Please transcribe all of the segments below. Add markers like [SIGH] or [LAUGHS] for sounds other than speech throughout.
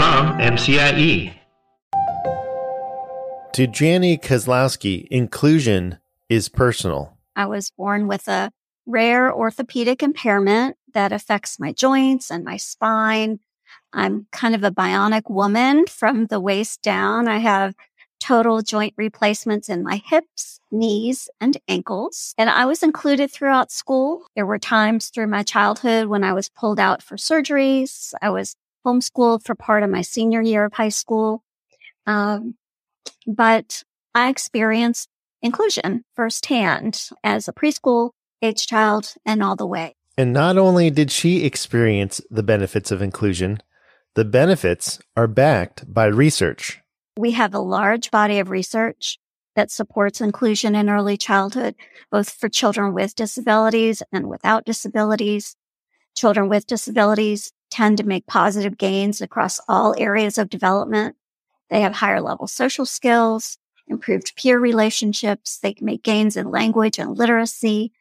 From MCIE. To Jani Kozlowski, inclusion is personal. I was born with a rare orthopedic impairment that affects my joints and my spine. I'm kind of a bionic woman from the waist down. I have total joint replacements in my hips, knees, and ankles. And I was included throughout school. There were times through my childhood when I was pulled out for surgeries. I was homeschooled for part of my senior year of high school. Um, but I experienced inclusion firsthand as a preschool age child and all the way. And not only did she experience the benefits of inclusion, the benefits are backed by research. We have a large body of research that supports inclusion in early childhood, both for children with disabilities and without disabilities. Children with disabilities tend to make positive gains across all areas of development. They have higher level social skills, improved peer relationships. They can make gains in language and literacy.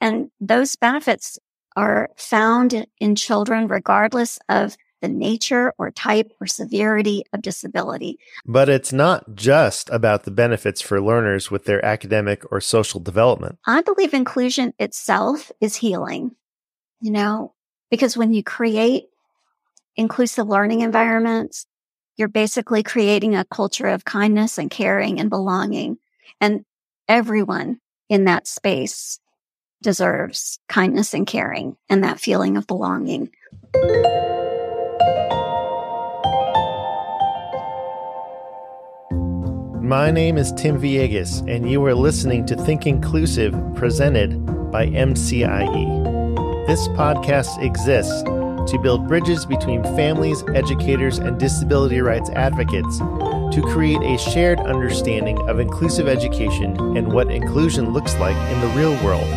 And those benefits are found in children regardless of the nature or type or severity of disability. But it's not just about the benefits for learners with their academic or social development. I believe inclusion itself is healing, you know, because when you create inclusive learning environments, you're basically creating a culture of kindness and caring and belonging. And everyone in that space deserves kindness and caring and that feeling of belonging. My name is Tim Villegas, and you are listening to Think Inclusive presented by MCIE. This podcast exists to build bridges between families, educators, and disability rights advocates to create a shared understanding of inclusive education and what inclusion looks like in the real world.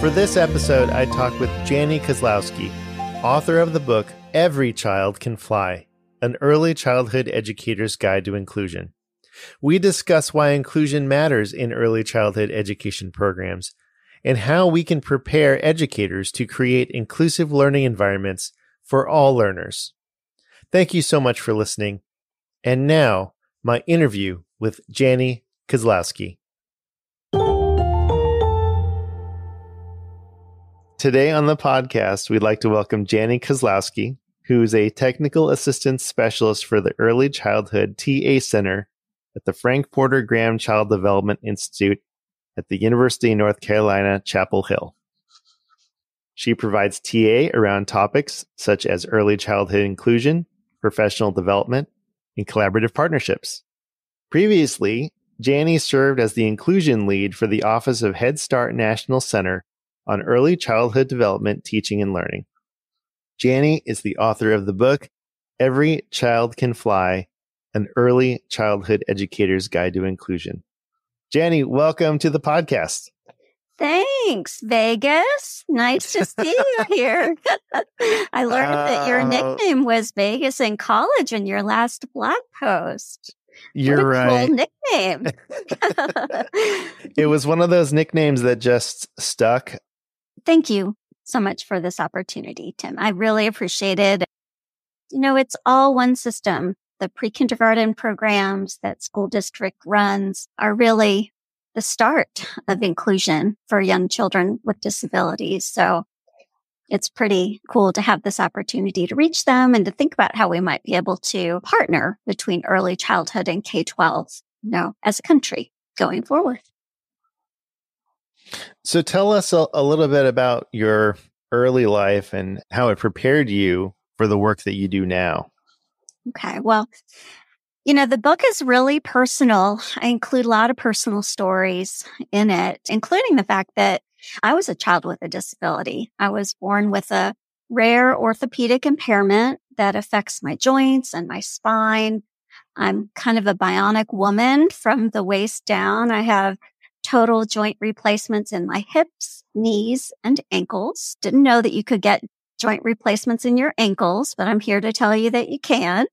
For this episode, I talked with Jani Kozlowski, author of the book Every Child Can Fly An Early Childhood Educator's Guide to Inclusion. We discuss why inclusion matters in early childhood education programs and how we can prepare educators to create inclusive learning environments for all learners. Thank you so much for listening. And now, my interview with Jani Kozlowski. Today on the podcast, we'd like to welcome Jani Kozlowski, who is a technical assistance specialist for the Early Childhood TA Center at the Frank Porter Graham Child Development Institute at the University of North Carolina, Chapel Hill. She provides TA around topics such as early childhood inclusion, professional development, and collaborative partnerships. Previously, Jani served as the inclusion lead for the Office of Head Start National Center on Early Childhood Development Teaching and Learning. Jani is the author of the book Every Child Can Fly An Early Childhood Educator's Guide to Inclusion. Jani, welcome to the podcast. Thanks, Vegas. Nice to see you [LAUGHS] here. [LAUGHS] I learned uh, that your uh, nickname was Vegas in college in your last blog post. You're right. Cool nickname. [LAUGHS] it was one of those nicknames that just stuck. Thank you so much for this opportunity, Tim. I really appreciate it. You know, it's all one system. The pre-kindergarten programs that school district runs are really the start of inclusion for young children with disabilities. So it's pretty cool to have this opportunity to reach them and to think about how we might be able to partner between early childhood and K 12, you know, as a country going forward. So tell us a, a little bit about your early life and how it prepared you for the work that you do now. Okay. Well, you know, the book is really personal. I include a lot of personal stories in it, including the fact that I was a child with a disability. I was born with a rare orthopedic impairment that affects my joints and my spine. I'm kind of a bionic woman from the waist down. I have total joint replacements in my hips, knees, and ankles. Didn't know that you could get joint replacements in your ankles, but I'm here to tell you that you can.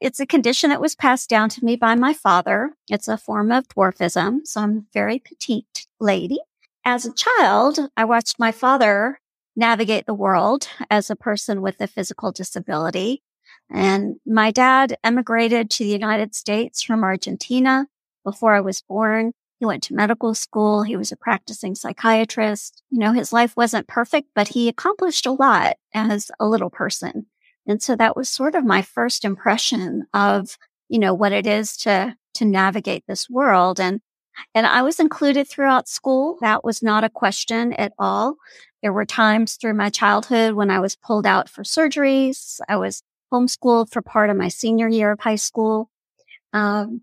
It's a condition that was passed down to me by my father. It's a form of dwarfism. So I'm a very petite lady. As a child, I watched my father navigate the world as a person with a physical disability. And my dad emigrated to the United States from Argentina before I was born. He went to medical school. He was a practicing psychiatrist. You know, his life wasn't perfect, but he accomplished a lot as a little person. And so that was sort of my first impression of, you know, what it is to, to navigate this world. And, and I was included throughout school. That was not a question at all. There were times through my childhood when I was pulled out for surgeries. I was homeschooled for part of my senior year of high school. Um,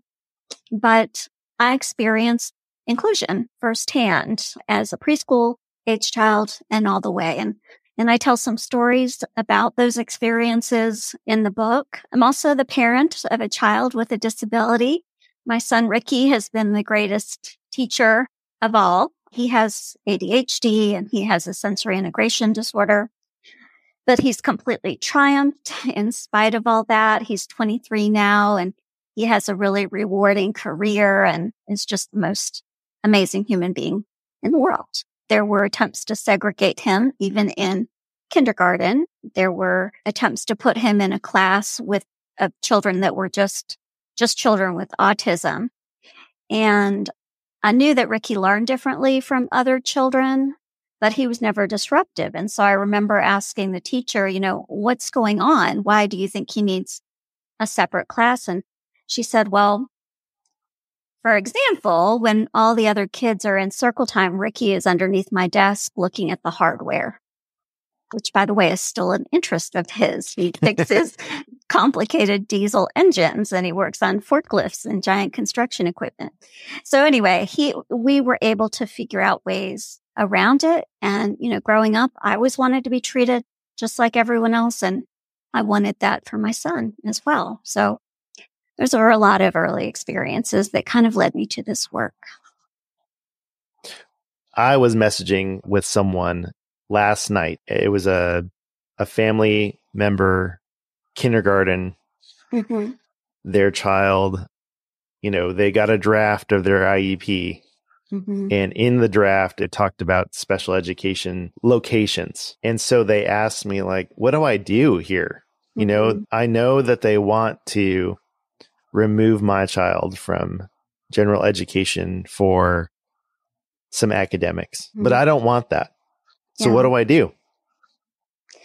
but I experienced inclusion firsthand as a preschool age child and all the way. And and I tell some stories about those experiences in the book. I'm also the parent of a child with a disability. My son Ricky has been the greatest teacher of all. He has ADHD and he has a sensory integration disorder, but he's completely triumphed in spite of all that. He's 23 now and he has a really rewarding career and is just the most amazing human being in the world. There were attempts to segregate him even in kindergarten. There were attempts to put him in a class with children that were just, just children with autism. And I knew that Ricky learned differently from other children, but he was never disruptive. And so I remember asking the teacher, you know, what's going on? Why do you think he needs a separate class? And she said, well, for example, when all the other kids are in circle time, Ricky is underneath my desk looking at the hardware, which by the way is still an interest of his. He [LAUGHS] fixes complicated diesel engines and he works on forklifts and giant construction equipment. So anyway, he, we were able to figure out ways around it. And, you know, growing up, I always wanted to be treated just like everyone else. And I wanted that for my son as well. So those were a lot of early experiences that kind of led me to this work. I was messaging with someone last night. It was a a family member, kindergarten. Mm-hmm. Their child, you know, they got a draft of their IEP. Mm-hmm. And in the draft, it talked about special education locations. And so they asked me, like, what do I do here? You mm-hmm. know, I know that they want to remove my child from general education for some academics, mm-hmm. but I don't want that. So yeah. what do I do?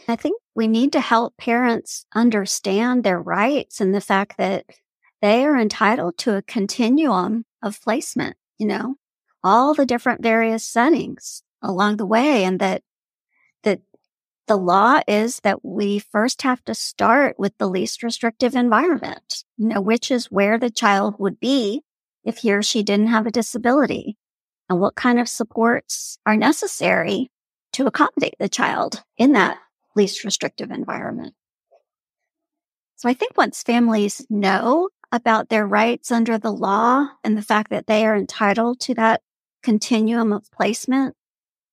I think we need to help parents understand their rights and the fact that they are entitled to a continuum of placement, you know, all the different various settings along the way and that that the law is that we first have to start with the least restrictive environment, you know, which is where the child would be if he or she didn't have a disability and what kind of supports are necessary to accommodate the child in that least restrictive environment. So I think once families know about their rights under the law and the fact that they are entitled to that continuum of placement,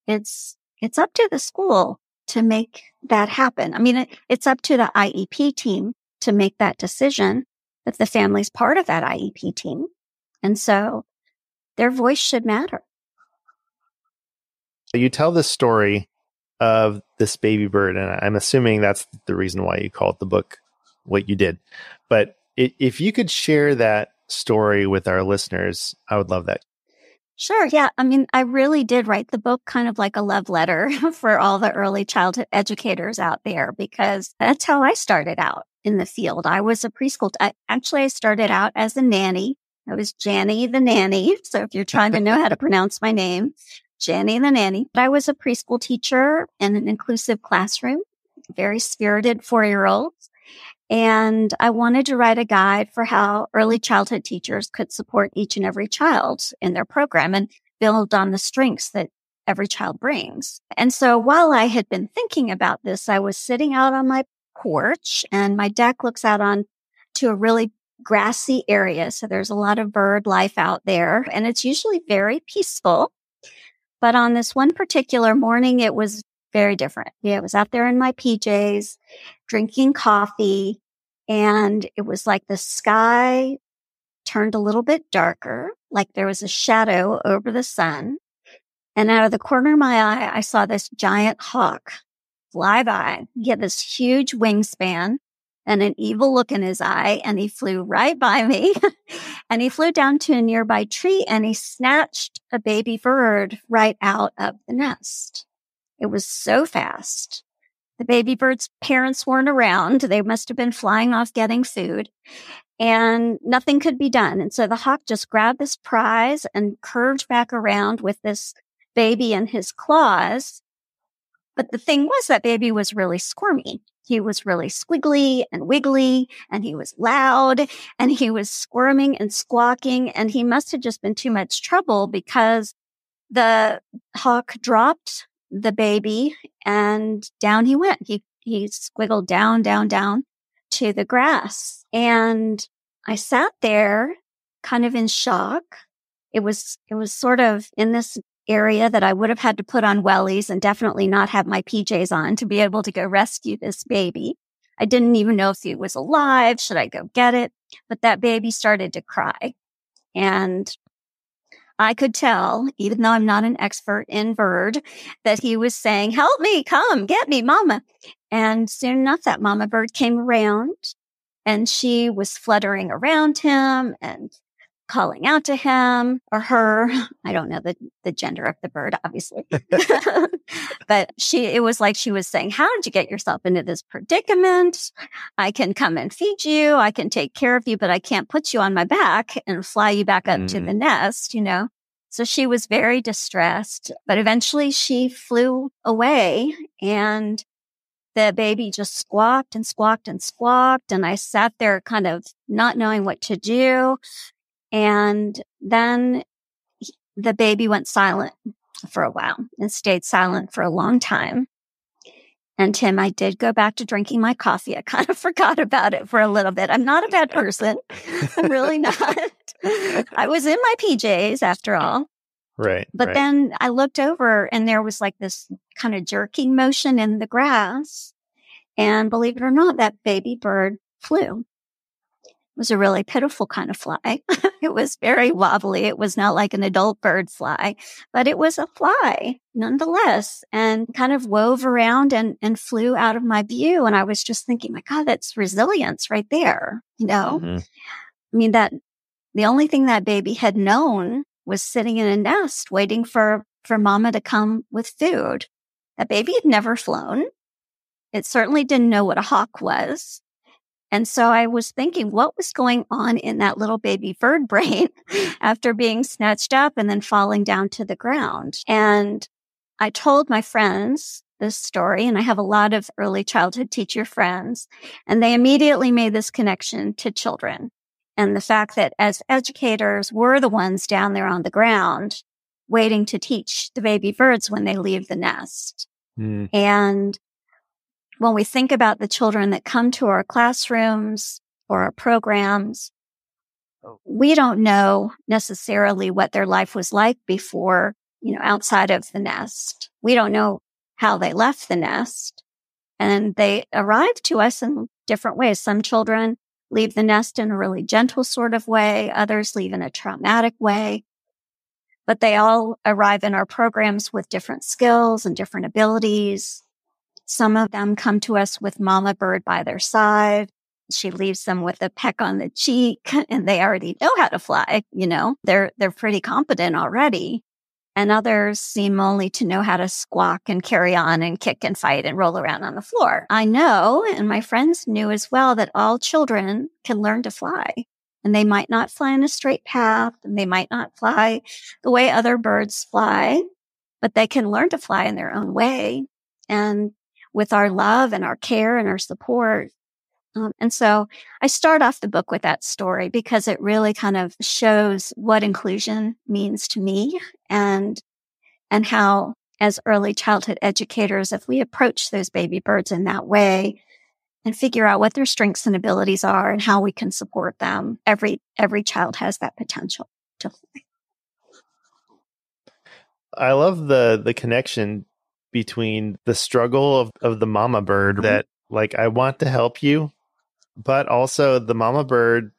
it's, it's up to the school to make that happen. I mean, it, it's up to the IEP team to make that decision that the family's part of that IEP team. And so their voice should matter. You tell the story of this baby bird, and I'm assuming that's the reason why you called the book what you did. But if you could share that story with our listeners, I would love that. Sure. Yeah. I mean, I really did write the book kind of like a love letter [LAUGHS] for all the early childhood educators out there because that's how I started out in the field. I was a preschool. I, actually, I started out as a nanny. I was Janny the nanny. [LAUGHS] So if you're trying to know how to [LAUGHS] pronounce my name, Janny the nanny. But I was a preschool teacher in an inclusive classroom, very spirited four year olds. And I wanted to write a guide for how early childhood teachers could support each and every child in their program and build on the strengths that every child brings. And so while I had been thinking about this, I was sitting out on my porch and my deck looks out on to a really grassy area. So there's a lot of bird life out there and it's usually very peaceful. But on this one particular morning, it was very different. Yeah, I was out there in my PJs drinking coffee and it was like the sky turned a little bit darker, like there was a shadow over the sun. And out of the corner of my eye, I saw this giant hawk fly by. He had this huge wingspan and an evil look in his eye. And he flew right by me [LAUGHS] and he flew down to a nearby tree and he snatched a baby bird right out of the nest. It was so fast. The baby bird's parents weren't around. They must have been flying off getting food and nothing could be done. And so the hawk just grabbed this prize and curved back around with this baby in his claws. But the thing was that baby was really squirmy. He was really squiggly and wiggly and he was loud and he was squirming and squawking and he must have just been too much trouble because the hawk dropped the baby and down he went. He, he squiggled down, down, down to the grass. And I sat there kind of in shock. It was, it was sort of in this area that I would have had to put on wellies and definitely not have my PJs on to be able to go rescue this baby. I didn't even know if he was alive. Should I go get it? But that baby started to cry. And I could tell, even though I'm not an expert in bird, that he was saying, help me, come, get me, mama. And soon enough, that mama bird came around and she was fluttering around him and calling out to him or her. I don't know the, the gender of the bird, obviously. [LAUGHS] [LAUGHS] but she, it was like she was saying, how did you get yourself into this predicament? I can come and feed you. I can take care of you, but I can't put you on my back and fly you back up mm. to the mm. nest, you know? So she was very distressed, but eventually she flew away and the baby just squawked and squawked and squawked. And I sat there kind of not knowing what to do. And then the baby went silent for a while and stayed silent for a long time. And Tim, I did go back to drinking my coffee. I kind of [LAUGHS] forgot about it for a little bit. I'm not a bad person. I'm really [LAUGHS] not. I was in my PJs after all. Right. But right. then I looked over and there was like this kind of jerking motion in the grass. And believe it or not, that baby bird flew was a really pitiful kind of fly. [LAUGHS] it was very wobbly. It was not like an adult bird fly, but it was a fly nonetheless and kind of wove around and, and flew out of my view. And I was just thinking, my God, that's resilience right there. You know, mm-hmm. I mean, that the only thing that baby had known was sitting in a nest waiting for, for mama to come with food. That baby had never flown. It certainly didn't know what a hawk was. And so I was thinking, what was going on in that little baby bird [LAUGHS] brain after being snatched up and then falling down to the ground? And I told my friends this story, and I have a lot of early childhood teacher friends, and they immediately made this connection to children and the fact that as educators, we're the ones down there on the ground waiting to teach the baby birds when they leave the nest. Mm. And when we think about the children that come to our classrooms or our programs, oh. we don't know necessarily what their life was like before you know, outside of the nest. We don't know how they left the nest and they arrive to us in different ways. Some children leave the nest in a really gentle sort of way. Others leave in a traumatic way, but they all arrive in our programs with different skills and different abilities. Some of them come to us with mama bird by their side. She leaves them with a peck on the cheek [LAUGHS] and they already know how to fly. You know, they're, they're pretty competent already. And others seem only to know how to squawk and carry on and kick and fight and roll around on the floor. I know, and my friends knew as well, that all children can learn to fly. And they might not fly in a straight path and they might not fly the way other birds fly, but they can learn to fly in their own way. And with our love and our care and our support, um, and so I start off the book with that story because it really kind of shows what inclusion means to me and, and how as early childhood educators, if we approach those baby birds in that way and figure out what their strengths and abilities are and how we can support them, every, every child has that potential to. I love the, the connection between the struggle of, of the mama bird mm-hmm. that like, I want to help you, but also the mama bird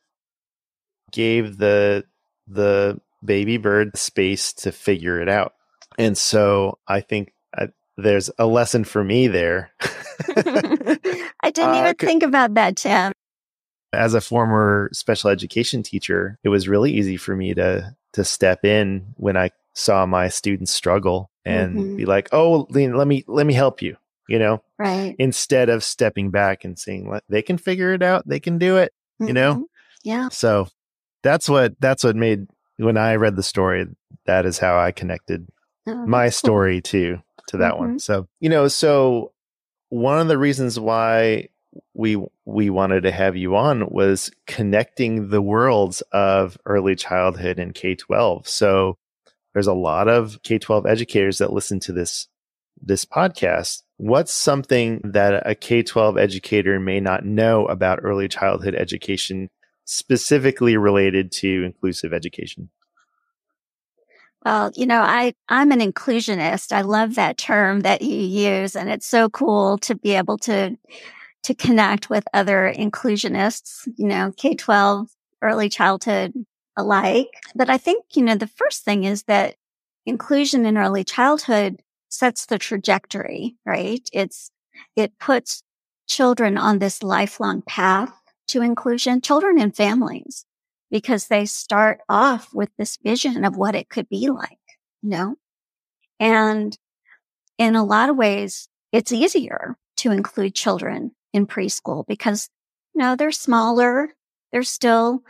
gave the the baby bird space to figure it out. And so I think I, uh, there's a lesson for me there. [LAUGHS] I didn't uh, even think about that, Tim. As a former special education teacher, it was really easy for me to to step in when I saw my students struggle and mm-hmm. be like, "Oh, let me let me help you." you know? Right. Instead of stepping back and saying, they can figure it out, they can do it, mm-hmm. you know? Mm-hmm. Yeah. So that's what, that's what made, when I read the story, that is how I connected oh, my story cool. to, to that mm-hmm. one. So, you know, so one of the reasons why we we wanted to have you on was connecting the worlds of early childhood and K-12. So there's a lot of K-12 educators that listen to this this podcast What's something that a K 12 educator may not know about early childhood education, specifically related to inclusive education? Well, you know, I, I'm an inclusionist. I love that term that you use. And it's so cool to be able to, to connect with other inclusionists, you know, K 12, early childhood alike. But I think, you know, the first thing is that inclusion in early childhood sets the trajectory, right? It's, it puts children on this lifelong path to inclusion, children and families, because they start off with this vision of what it could be like, you know? And in a lot of ways, it's easier to include children in preschool because, you know, they're smaller. They're still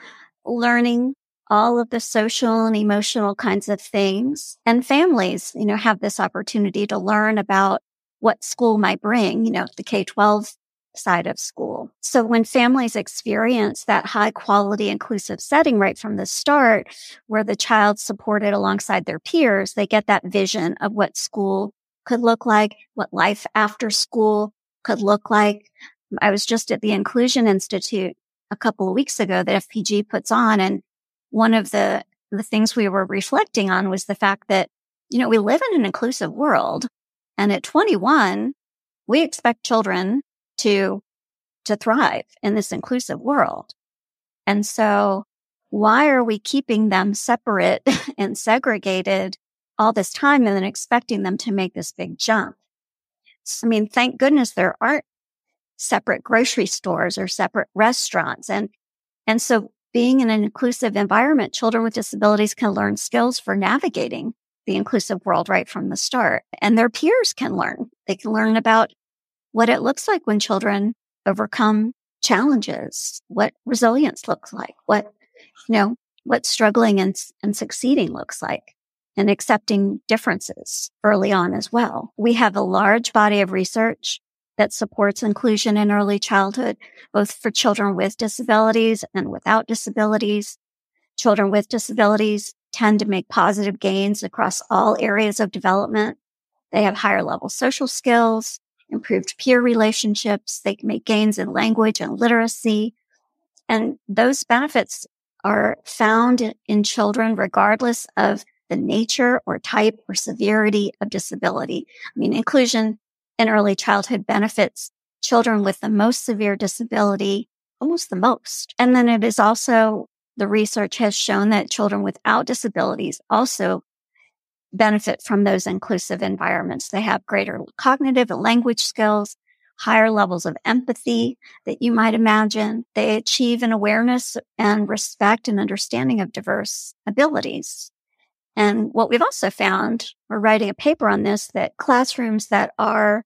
learning all of the social and emotional kinds of things. And families, you know, have this opportunity to learn about what school might bring, you know, the K 12 side of school. So when families experience that high quality inclusive setting right from the start, where the child's supported alongside their peers, they get that vision of what school could look like, what life after school could look like. I was just at the Inclusion Institute a couple of weeks ago that FPG puts on and one of the, the things we were reflecting on was the fact that, you know, we live in an inclusive world. And at 21, we expect children to, to thrive in this inclusive world. And so why are we keeping them separate [LAUGHS] and segregated all this time and then expecting them to make this big jump? I mean, thank goodness there aren't separate grocery stores or separate restaurants. And, and so being in an inclusive environment, children with disabilities can learn skills for navigating the inclusive world right from the start. And their peers can learn. They can learn about what it looks like when children overcome challenges, what resilience looks like, what, you know, what struggling and, and succeeding looks like and accepting differences early on as well. We have a large body of research that supports inclusion in early childhood, both for children with disabilities and without disabilities. Children with disabilities tend to make positive gains across all areas of development. They have higher level social skills, improved peer relationships. They can make gains in language and literacy. And those benefits are found in children regardless of the nature or type or severity of disability. I mean, inclusion in early childhood benefits children with the most severe disability almost the most. And then it is also the research has shown that children without disabilities also benefit from those inclusive environments. They have greater cognitive and language skills, higher levels of empathy that you might imagine. They achieve an awareness and respect and understanding of diverse abilities. And what we've also found, we're writing a paper on this, that classrooms that are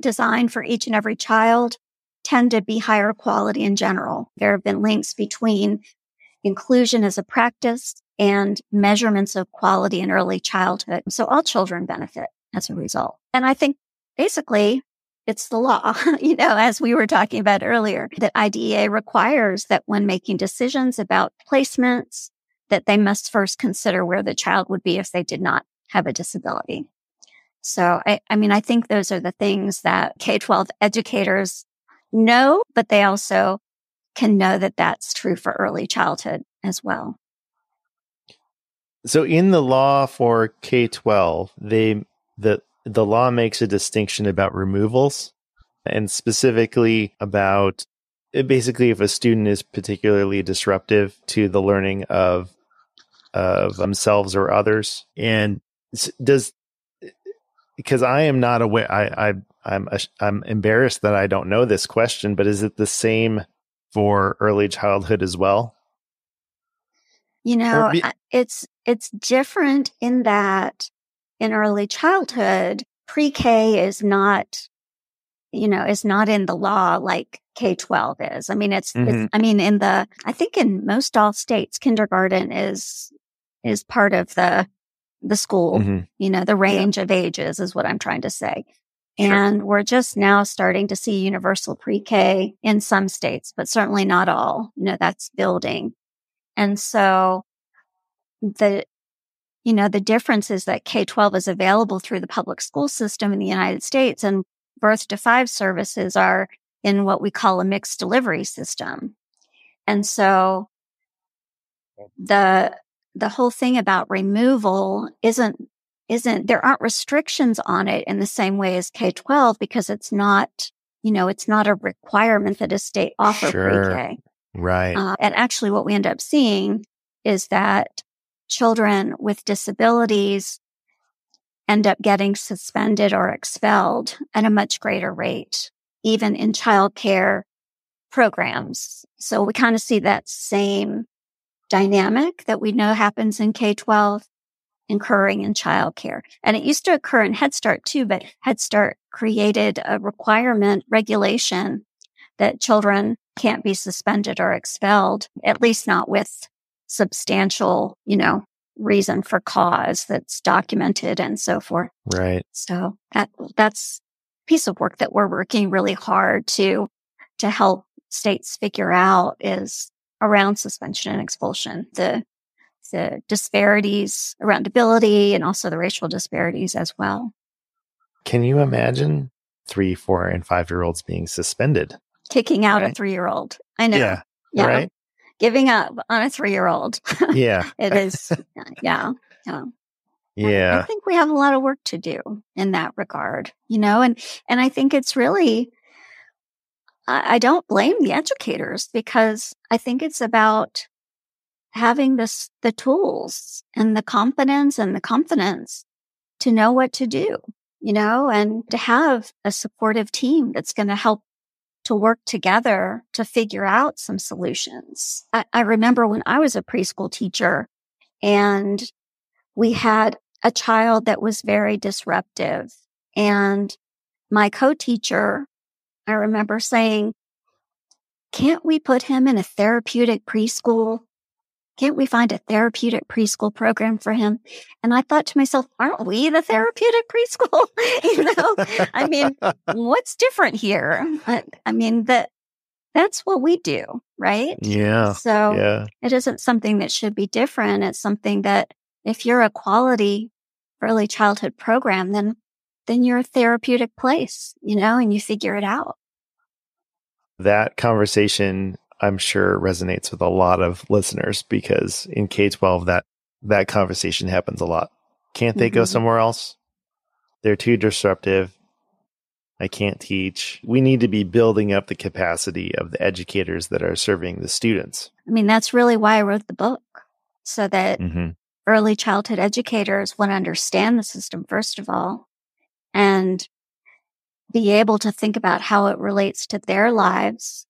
designed for each and every child tend to be higher quality in general. There have been links between inclusion as a practice and measurements of quality in early childhood. So all children benefit as a result. And I think basically it's the law, [LAUGHS] you know, as we were talking about earlier, that IDEA requires that when making decisions about placements, that they must first consider where the child would be if they did not have a disability. So I, I mean, I think those are the things that K-12 educators know, but they also can know that that's true for early childhood as well. So in the law for K-12, they the the law makes a distinction about removals and specifically about eh, basically if a student is particularly disruptive to the learning of of themselves or others and does because I am not aware I I I'm I'm embarrassed that I don't know this question but is it the same for early childhood as well you know be- it's it's different in that in early childhood, pre-K is not, you know, is not in the law like K-12 is. I mean, it's, mm-hmm. it's, I mean, in the, I think in most all states, kindergarten is, is part of the, the school, mm-hmm. you know, the range yeah. of ages is what I'm trying to say. Sure. And we're just now starting to see universal pre-K in some states, but certainly not all. You know, that's building. And so the you know, the difference is that K 12 is available through the public school system in the United States and birth to five services are in what we call a mixed delivery system. And so the, the whole thing about removal isn't, isn't, there aren't restrictions on it in the same way as K 12 because it's not, you know, it's not a requirement that a state offer sure. pre-K. Right. Uh, and actually what we end up seeing is that children with disabilities end up getting suspended or expelled at a much greater rate, even in childcare programs. So we kind of see that same dynamic that we know happens in K 12 occurring in childcare. And it used to occur in Head Start too, but Head Start created a requirement regulation that children can't be suspended or expelled, at least not with substantial, you know, reason for cause that's documented and so forth. Right. So that that's a piece of work that we're working really hard to to help states figure out is around suspension and expulsion. The the disparities around ability and also the racial disparities as well. Can you imagine three, four, and five year olds being suspended? Kicking out right. a three year old. I know. Yeah. yeah. Right giving up on a three year old. [LAUGHS] Yeah. it is. Yeah. Yeah. Yeah. I, I think we have a lot of work to do in that regard, you know, and, and I think it's really, I, I don't blame the educators because I think it's about having this, the tools and the competence and the confidence to know what to do, you know, and to have a supportive team that's going to help to work together to figure out some solutions. I, I remember when I was a preschool teacher and we had a child that was very disruptive and my co-teacher, I remember saying, can't we put him in a therapeutic preschool can't we find a therapeutic preschool program for him? And I thought to myself, aren't we the therapeutic preschool? [LAUGHS] you know, I mean, what's different here? I, I mean, that that's what we do, right? Yeah. So yeah. it isn't something that should be different. It's something that if you're a quality early childhood program, then then you're a therapeutic place, you know, and you figure it out. That conversation I'm sure resonates with a lot of listeners because in K 12, that that conversation happens a lot. Can't they go Mhm. somewhere else? They're too disruptive. I can't teach. We need to be building up the capacity of the educators that are serving the students. I mean, that's really why I wrote the book so that Mm-hmm. early childhood educators would understand the system, first of all, and be able to think about how it relates to their lives,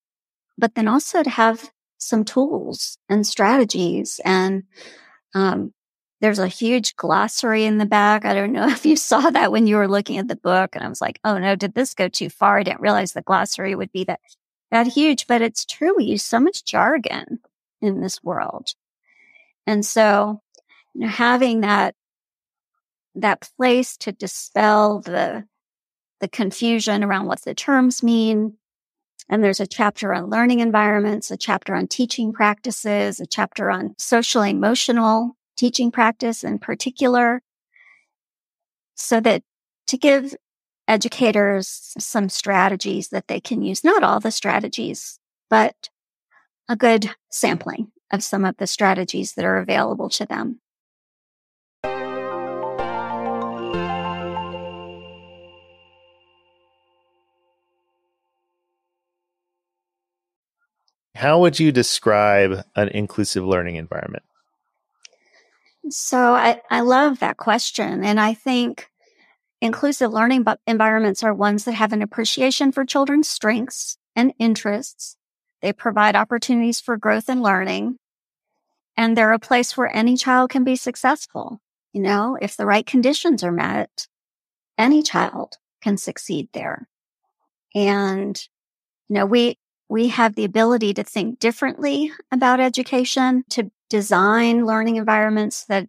but then also to have some tools and strategies. And um, there's a huge glossary in the back. I don't know [LAUGHS] if you saw that when you were looking at the book. And I was like, oh no, did this go too far? I didn't realize the glossary would be that, that huge, but it's true. We use so much jargon in this world. And so, you know, having that, that place to dispel the, the confusion around what the terms mean. And there's a chapter on learning environments, a chapter on teaching practices, a chapter on social emotional teaching practice in particular. So that to give educators some strategies that they can use, not all the strategies, but a good sampling of some of the strategies that are available to them. How would you describe an inclusive learning environment? So I, I love that question. And I think inclusive learning environments are ones that have an appreciation for children's strengths and interests. They provide opportunities for growth and learning. And they're a place where any child can be successful. You know, if the right conditions are met, any child can succeed there. And, you know, we, we have the ability to think differently about education, to design learning environments that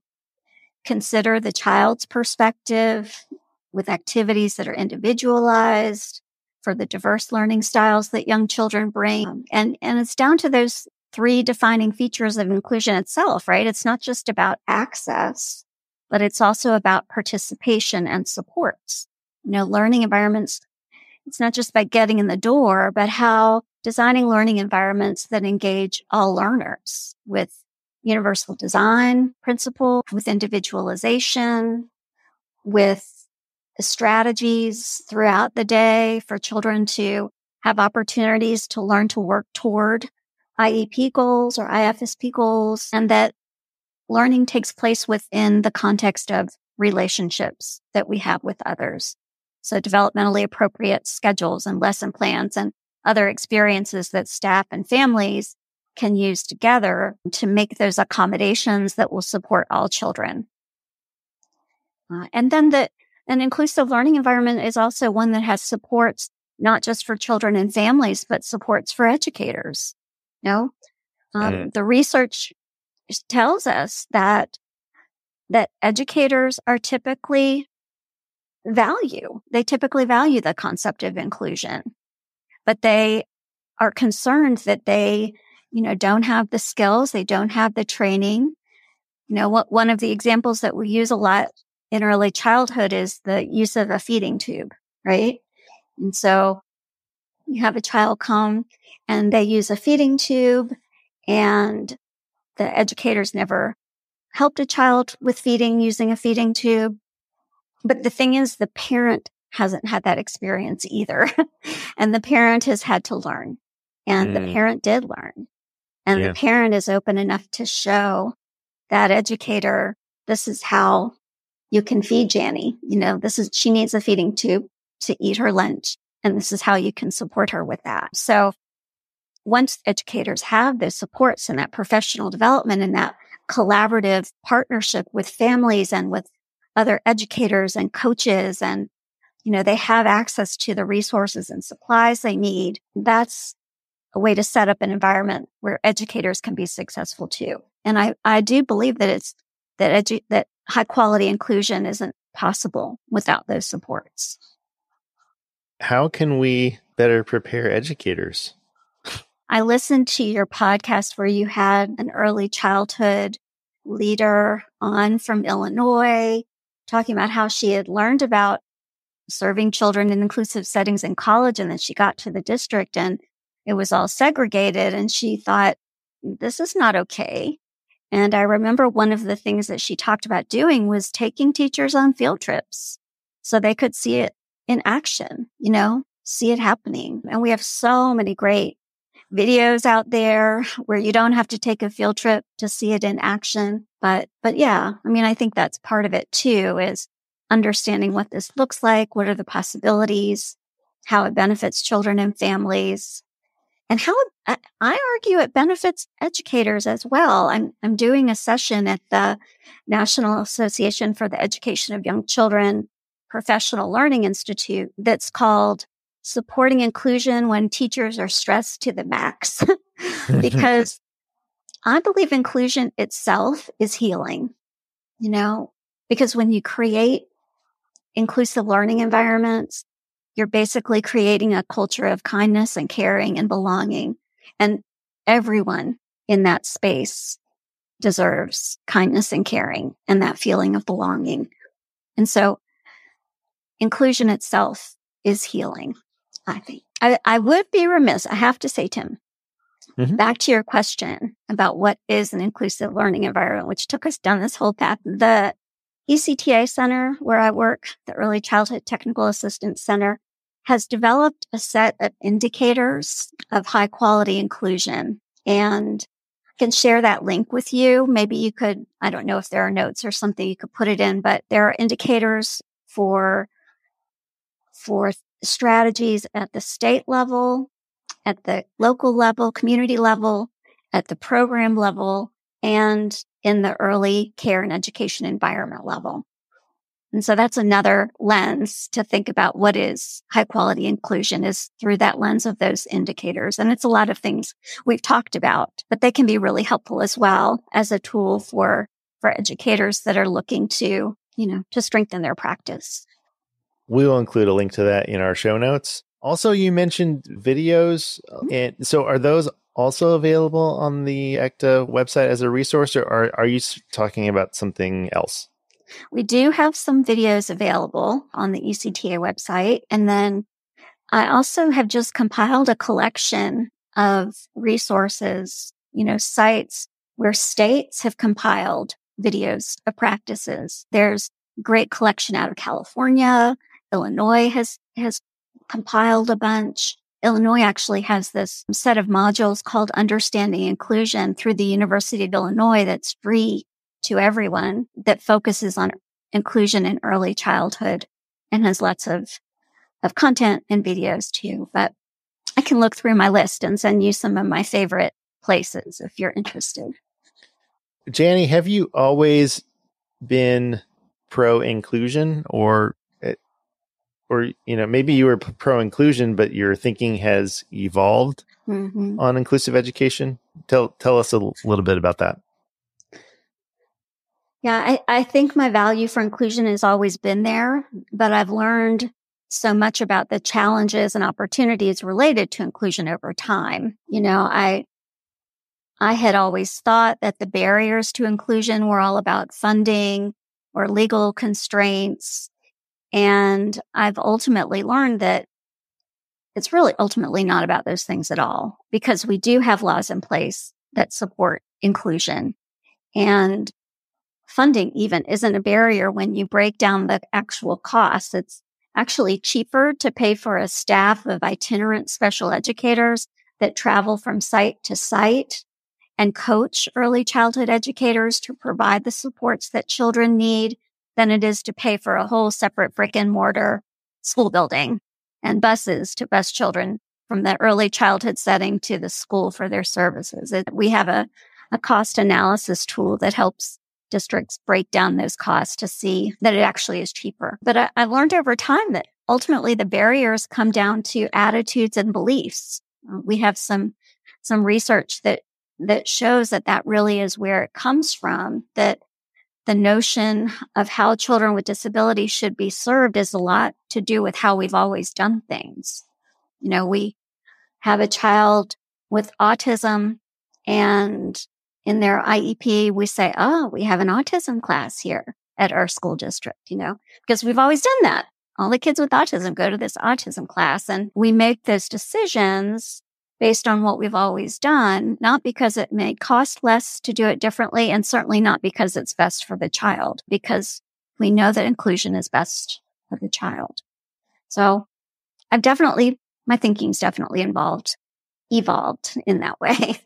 consider the child's perspective with activities that are individualized for the diverse learning styles that young children bring. Um, and, and it's down to those three defining features of inclusion itself, right? It's not just about access, but it's also about participation and supports. You know, learning environments, it's not just about getting in the door, but how designing learning environments that engage all learners with universal design principle, with individualization, with strategies throughout the day for children to have opportunities to learn to work toward IEP goals or IFSP goals, and that learning takes place within the context of relationships that we have with others. So developmentally appropriate schedules and lesson plans and other experiences that staff and families can use together to make those accommodations that will support all children. Uh, and then the, an inclusive learning environment is also one that has supports not just for children and families, but supports for educators. No, um, Mm. the research tells us that that educators are typically value. They typically value the concept of inclusion, but they are concerned that they, you know, don't have the skills. They don't have the training. You know, what, one of the examples that we use a lot in early childhood is the use of a feeding tube, right? And so you have a child come and they use a feeding tube and the educators never helped a child with feeding using a feeding tube. But the thing is, the parent hasn't had that experience either. [LAUGHS] and the parent has had to learn. And the Mm. parent did learn. And Yeah. the parent is open enough to show that educator, this is how you can feed Janny. You know, this is, she needs a feeding tube to eat her lunch. And this is how you can support her with that. So once educators have those supports and that professional development and that collaborative partnership with families and with other educators and coaches and you know they have access to the resources and supplies they need. That's a way to set up an environment where educators can be successful too. And i i do believe that it's that edu- that high quality inclusion isn't possible without those supports. How can we better prepare educators? I listened to your podcast where you had an early childhood leader on from Illinois talking about how she had learned about serving children in inclusive settings in college. And then she got to the district and it was all segregated. And she thought, this is not okay. And I remember one of the things that she talked about doing was taking teachers on field trips so they could see it in action, you know, see it happening. And we have so many great videos out there where you don't have to take a field trip to see it in action. But, but yeah, I mean, I think that's part of it too is understanding what this looks like. What are the possibilities? How it benefits children and families and how I argue it benefits educators as well. I'm, I'm doing a session at the National Association for the Education of Young Children Professional Learning Institute that's called Supporting Inclusion When Teachers Are Stressed to the Max. [LAUGHS] [LAUGHS] because I believe inclusion itself is healing, you know, because when you create inclusive learning environments, you're basically creating a culture of kindness and caring and belonging. And everyone in that space deserves kindness and caring and that feeling of belonging. And so inclusion itself is healing, I think. I, I would be remiss. I have to say, Tim, mm-hmm. back to your question about what is an inclusive learning environment, which took us down this whole path. The ECTA Center, where I work, the Early Childhood Technical Assistance Center, has developed a set of indicators of high quality inclusion and I can share that link with you. Maybe you could, I don't know if there are notes or something you could put it in, but there are indicators for, for strategies at the state level, at the local level, community level, at the program level, and in the early care and education environment level. And so that's another lens to think about what is high quality inclusion is through that lens of those indicators. And it's a lot of things we've talked about, but they can be really helpful as well as a tool for, for educators that are looking to, you know, to strengthen their practice. We will include a link to that in our show notes. Also, you mentioned videos. Mm-hmm. And so are those also available on the ECTA website as a resource or are, are you talking about something else? We do have some videos available on the ECTA website. And then I also have just compiled a collection of resources, you know, sites where states have compiled videos of practices. There's great collection out of California. Illinois has, has compiled a bunch. Illinois actually has this set of modules called Understanding Inclusion through the University of Illinois that's free to everyone that focuses on inclusion in early childhood and has lots of, of content and videos too. But I can look through my list and send you some of my favorite places if you're interested. Jani, have you always been pro inclusion or or you know maybe you were pro inclusion but your thinking has evolved mm-hmm. on inclusive education tell tell us a little bit about that yeah, I, I think my value for inclusion has always been there, but I've learned so much about the challenges and opportunities related to inclusion over time. You know, I, I had always thought that the barriers to inclusion were all about funding or legal constraints. And I've ultimately learned that it's really ultimately not about those things at all because we do have laws in place that support inclusion. And funding even isn't a barrier when you break down the actual costs. It's actually cheaper to pay for a staff of itinerant special educators that travel from site to site and coach early childhood educators to provide the supports that children need than it is to pay for a whole separate brick and mortar school building and buses to bus children from the early childhood setting to the school for their services. It, we have a, a cost analysis tool that helps districts break down those costs to see that it actually is cheaper. But I, I learned over time that ultimately the barriers come down to attitudes and beliefs. Uh, we have some, some research that, that shows that that really is where it comes from, that the notion of how children with disabilities should be served is a lot to do with how we've always done things. You know, we have a child with autism and in their IEP, we say, oh, we have an autism class here at our school district, you know, because we've always done that. All the kids with autism go to this autism class and we make those decisions based on what we've always done, not because it may cost less to do it differently, and certainly not because it's best for the child, because we know that inclusion is best for the child. So I've definitely, my thinking's definitely involved, evolved in that way.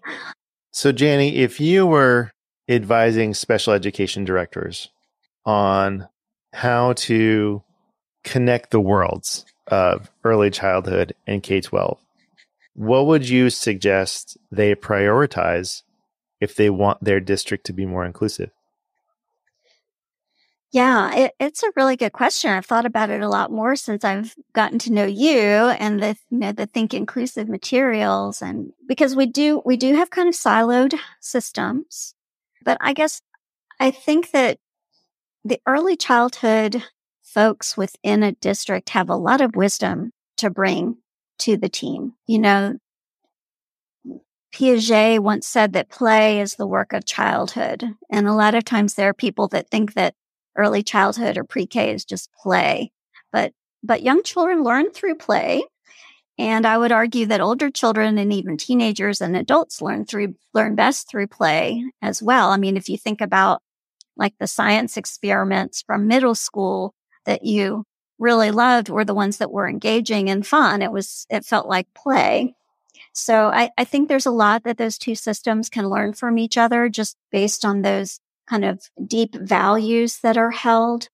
So, Jani, if you were advising special education directors on how to connect the worlds of early childhood and K 12, what would you suggest they prioritize if they want their district to be more inclusive? Yeah, it, it's a really good question. I've thought about it a lot more since I've gotten to know you and the you know the think inclusive materials and because we do we do have kind of siloed systems. But I guess I think that the early childhood folks within a district have a lot of wisdom to bring to the team. You know, Piaget once said that play is the work of childhood. And a lot of times there are people that think that early childhood or pre-K is just play. But but young children learn through play. And I would argue that older children and even teenagers and adults learn through learn best through play as well. I mean, if you think about like the science experiments from middle school that you really loved were the ones that were engaging and fun. It was, it felt like play. So I, I think there's a lot that those two systems can learn from each other just based on those kind of deep values that are held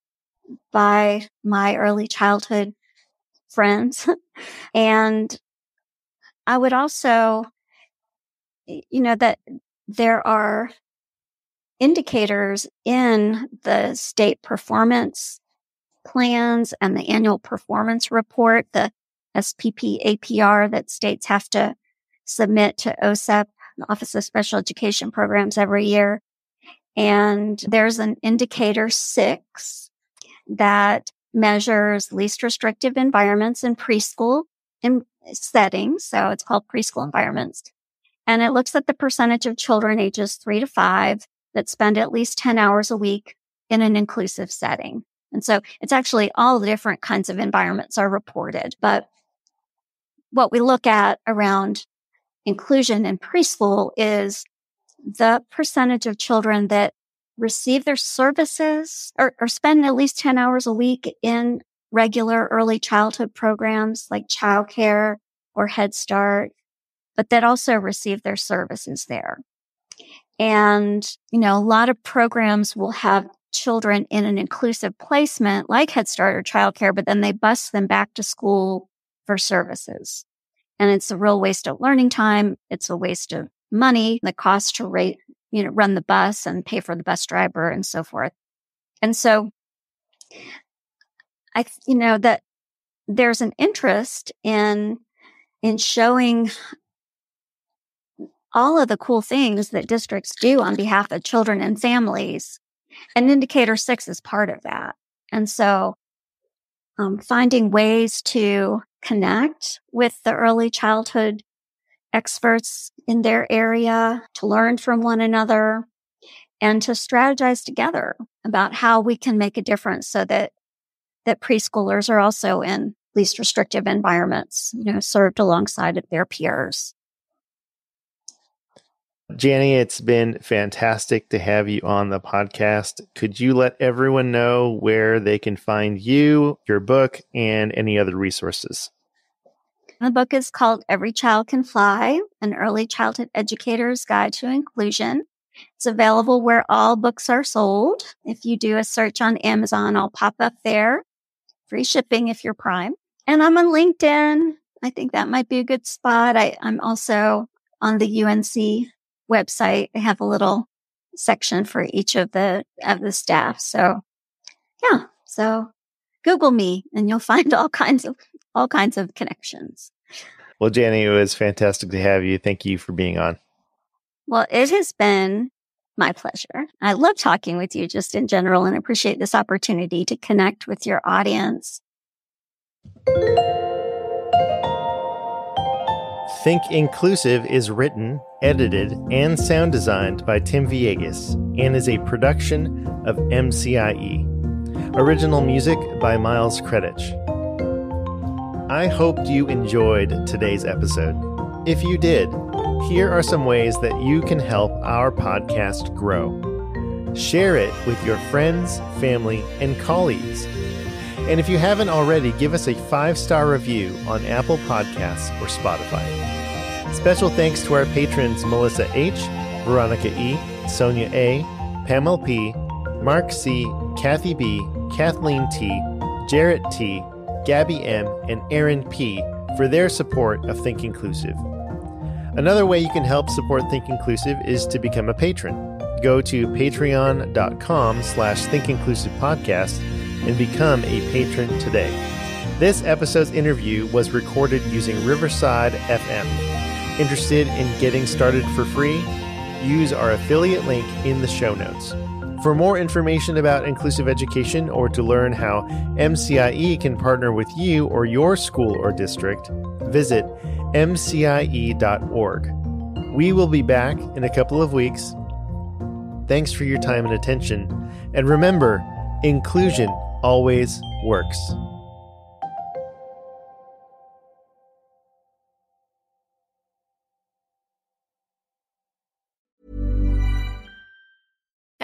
by my early childhood friends. [LAUGHS] and I would also, you know, that there are indicators in the state performance plans and the annual performance report, the SPP APR that states have to submit to OSEP, the Office of Special Education Programs every year. And there's an indicator six that measures least restrictive environments in preschool in settings. So it's called preschool environments. And it looks at the percentage of children ages three to five that spend at least 10 hours a week in an inclusive setting. And so it's actually all the different kinds of environments are reported. But what we look at around inclusion in preschool is the percentage of children that receive their services or, or spend at least 10 hours a week in regular early childhood programs like childcare or Head Start, but that also receive their services there. And, you know, a lot of programs will have children in an inclusive placement like Head Start or childcare, but then they bus them back to school for services. And it's a real waste of learning time. It's a waste of money, the cost to rate, you know, run the bus and pay for the bus driver and so forth. And so I, you know, that there's an interest in, in showing all of the cool things that districts do on behalf of children and families and indicator six is part of that. And so um, finding ways to connect with the early childhood experts in their area, to learn from one another, and to strategize together about how we can make a difference so that that preschoolers are also in least restrictive environments, you know, served alongside of their peers. Jani, it's been fantastic to have you on the podcast. Could you let everyone know where they can find you, your book, and any other resources? The book is called Every Child Can Fly An Early Childhood Educator's Guide to Inclusion. It's available where all books are sold. If you do a search on Amazon, I'll pop up there. Free shipping if you're Prime. And I'm on LinkedIn. I think that might be a good spot. I, I'm also on the UNC website, they have a little section for each of the of the staff. So yeah, so Google me and you'll [LAUGHS] find all kinds of all kinds of connections. Well, Jani, it was fantastic to have you. Thank you for being on. Well, it has been my pleasure. I love talking with you just in general and appreciate this opportunity to connect with your audience. Think Inclusive is written, edited, and sound designed by Tim Villegas and is a production of MCIE. Original music by Miles Kredich. I hoped you enjoyed today's episode. If you did, here are some ways that you can help our podcast grow. Share it with your friends, family, and colleagues. And if you haven't already, give us a five star review on Apple Podcasts or Spotify. Special thanks to our patrons Melissa H., Veronica E., Sonia A., Pamela P., Mark C., Kathy B., Kathleen T., Jarrett T., Gabby M., and Aaron P. for their support of Think Inclusive. Another way you can help support Think Inclusive is to become a patron. Go to patreon.com slash thinkinclusivepodcast and become a patron today. This episode's interview was recorded using Riverside FM. Interested in getting started for free? Use our affiliate link in the show notes. For more information about inclusive education or to learn how MCIE can partner with you or your school or district, visit mcie.org. We will be back in a couple of weeks. Thanks for your time and attention. And remember, inclusion always works.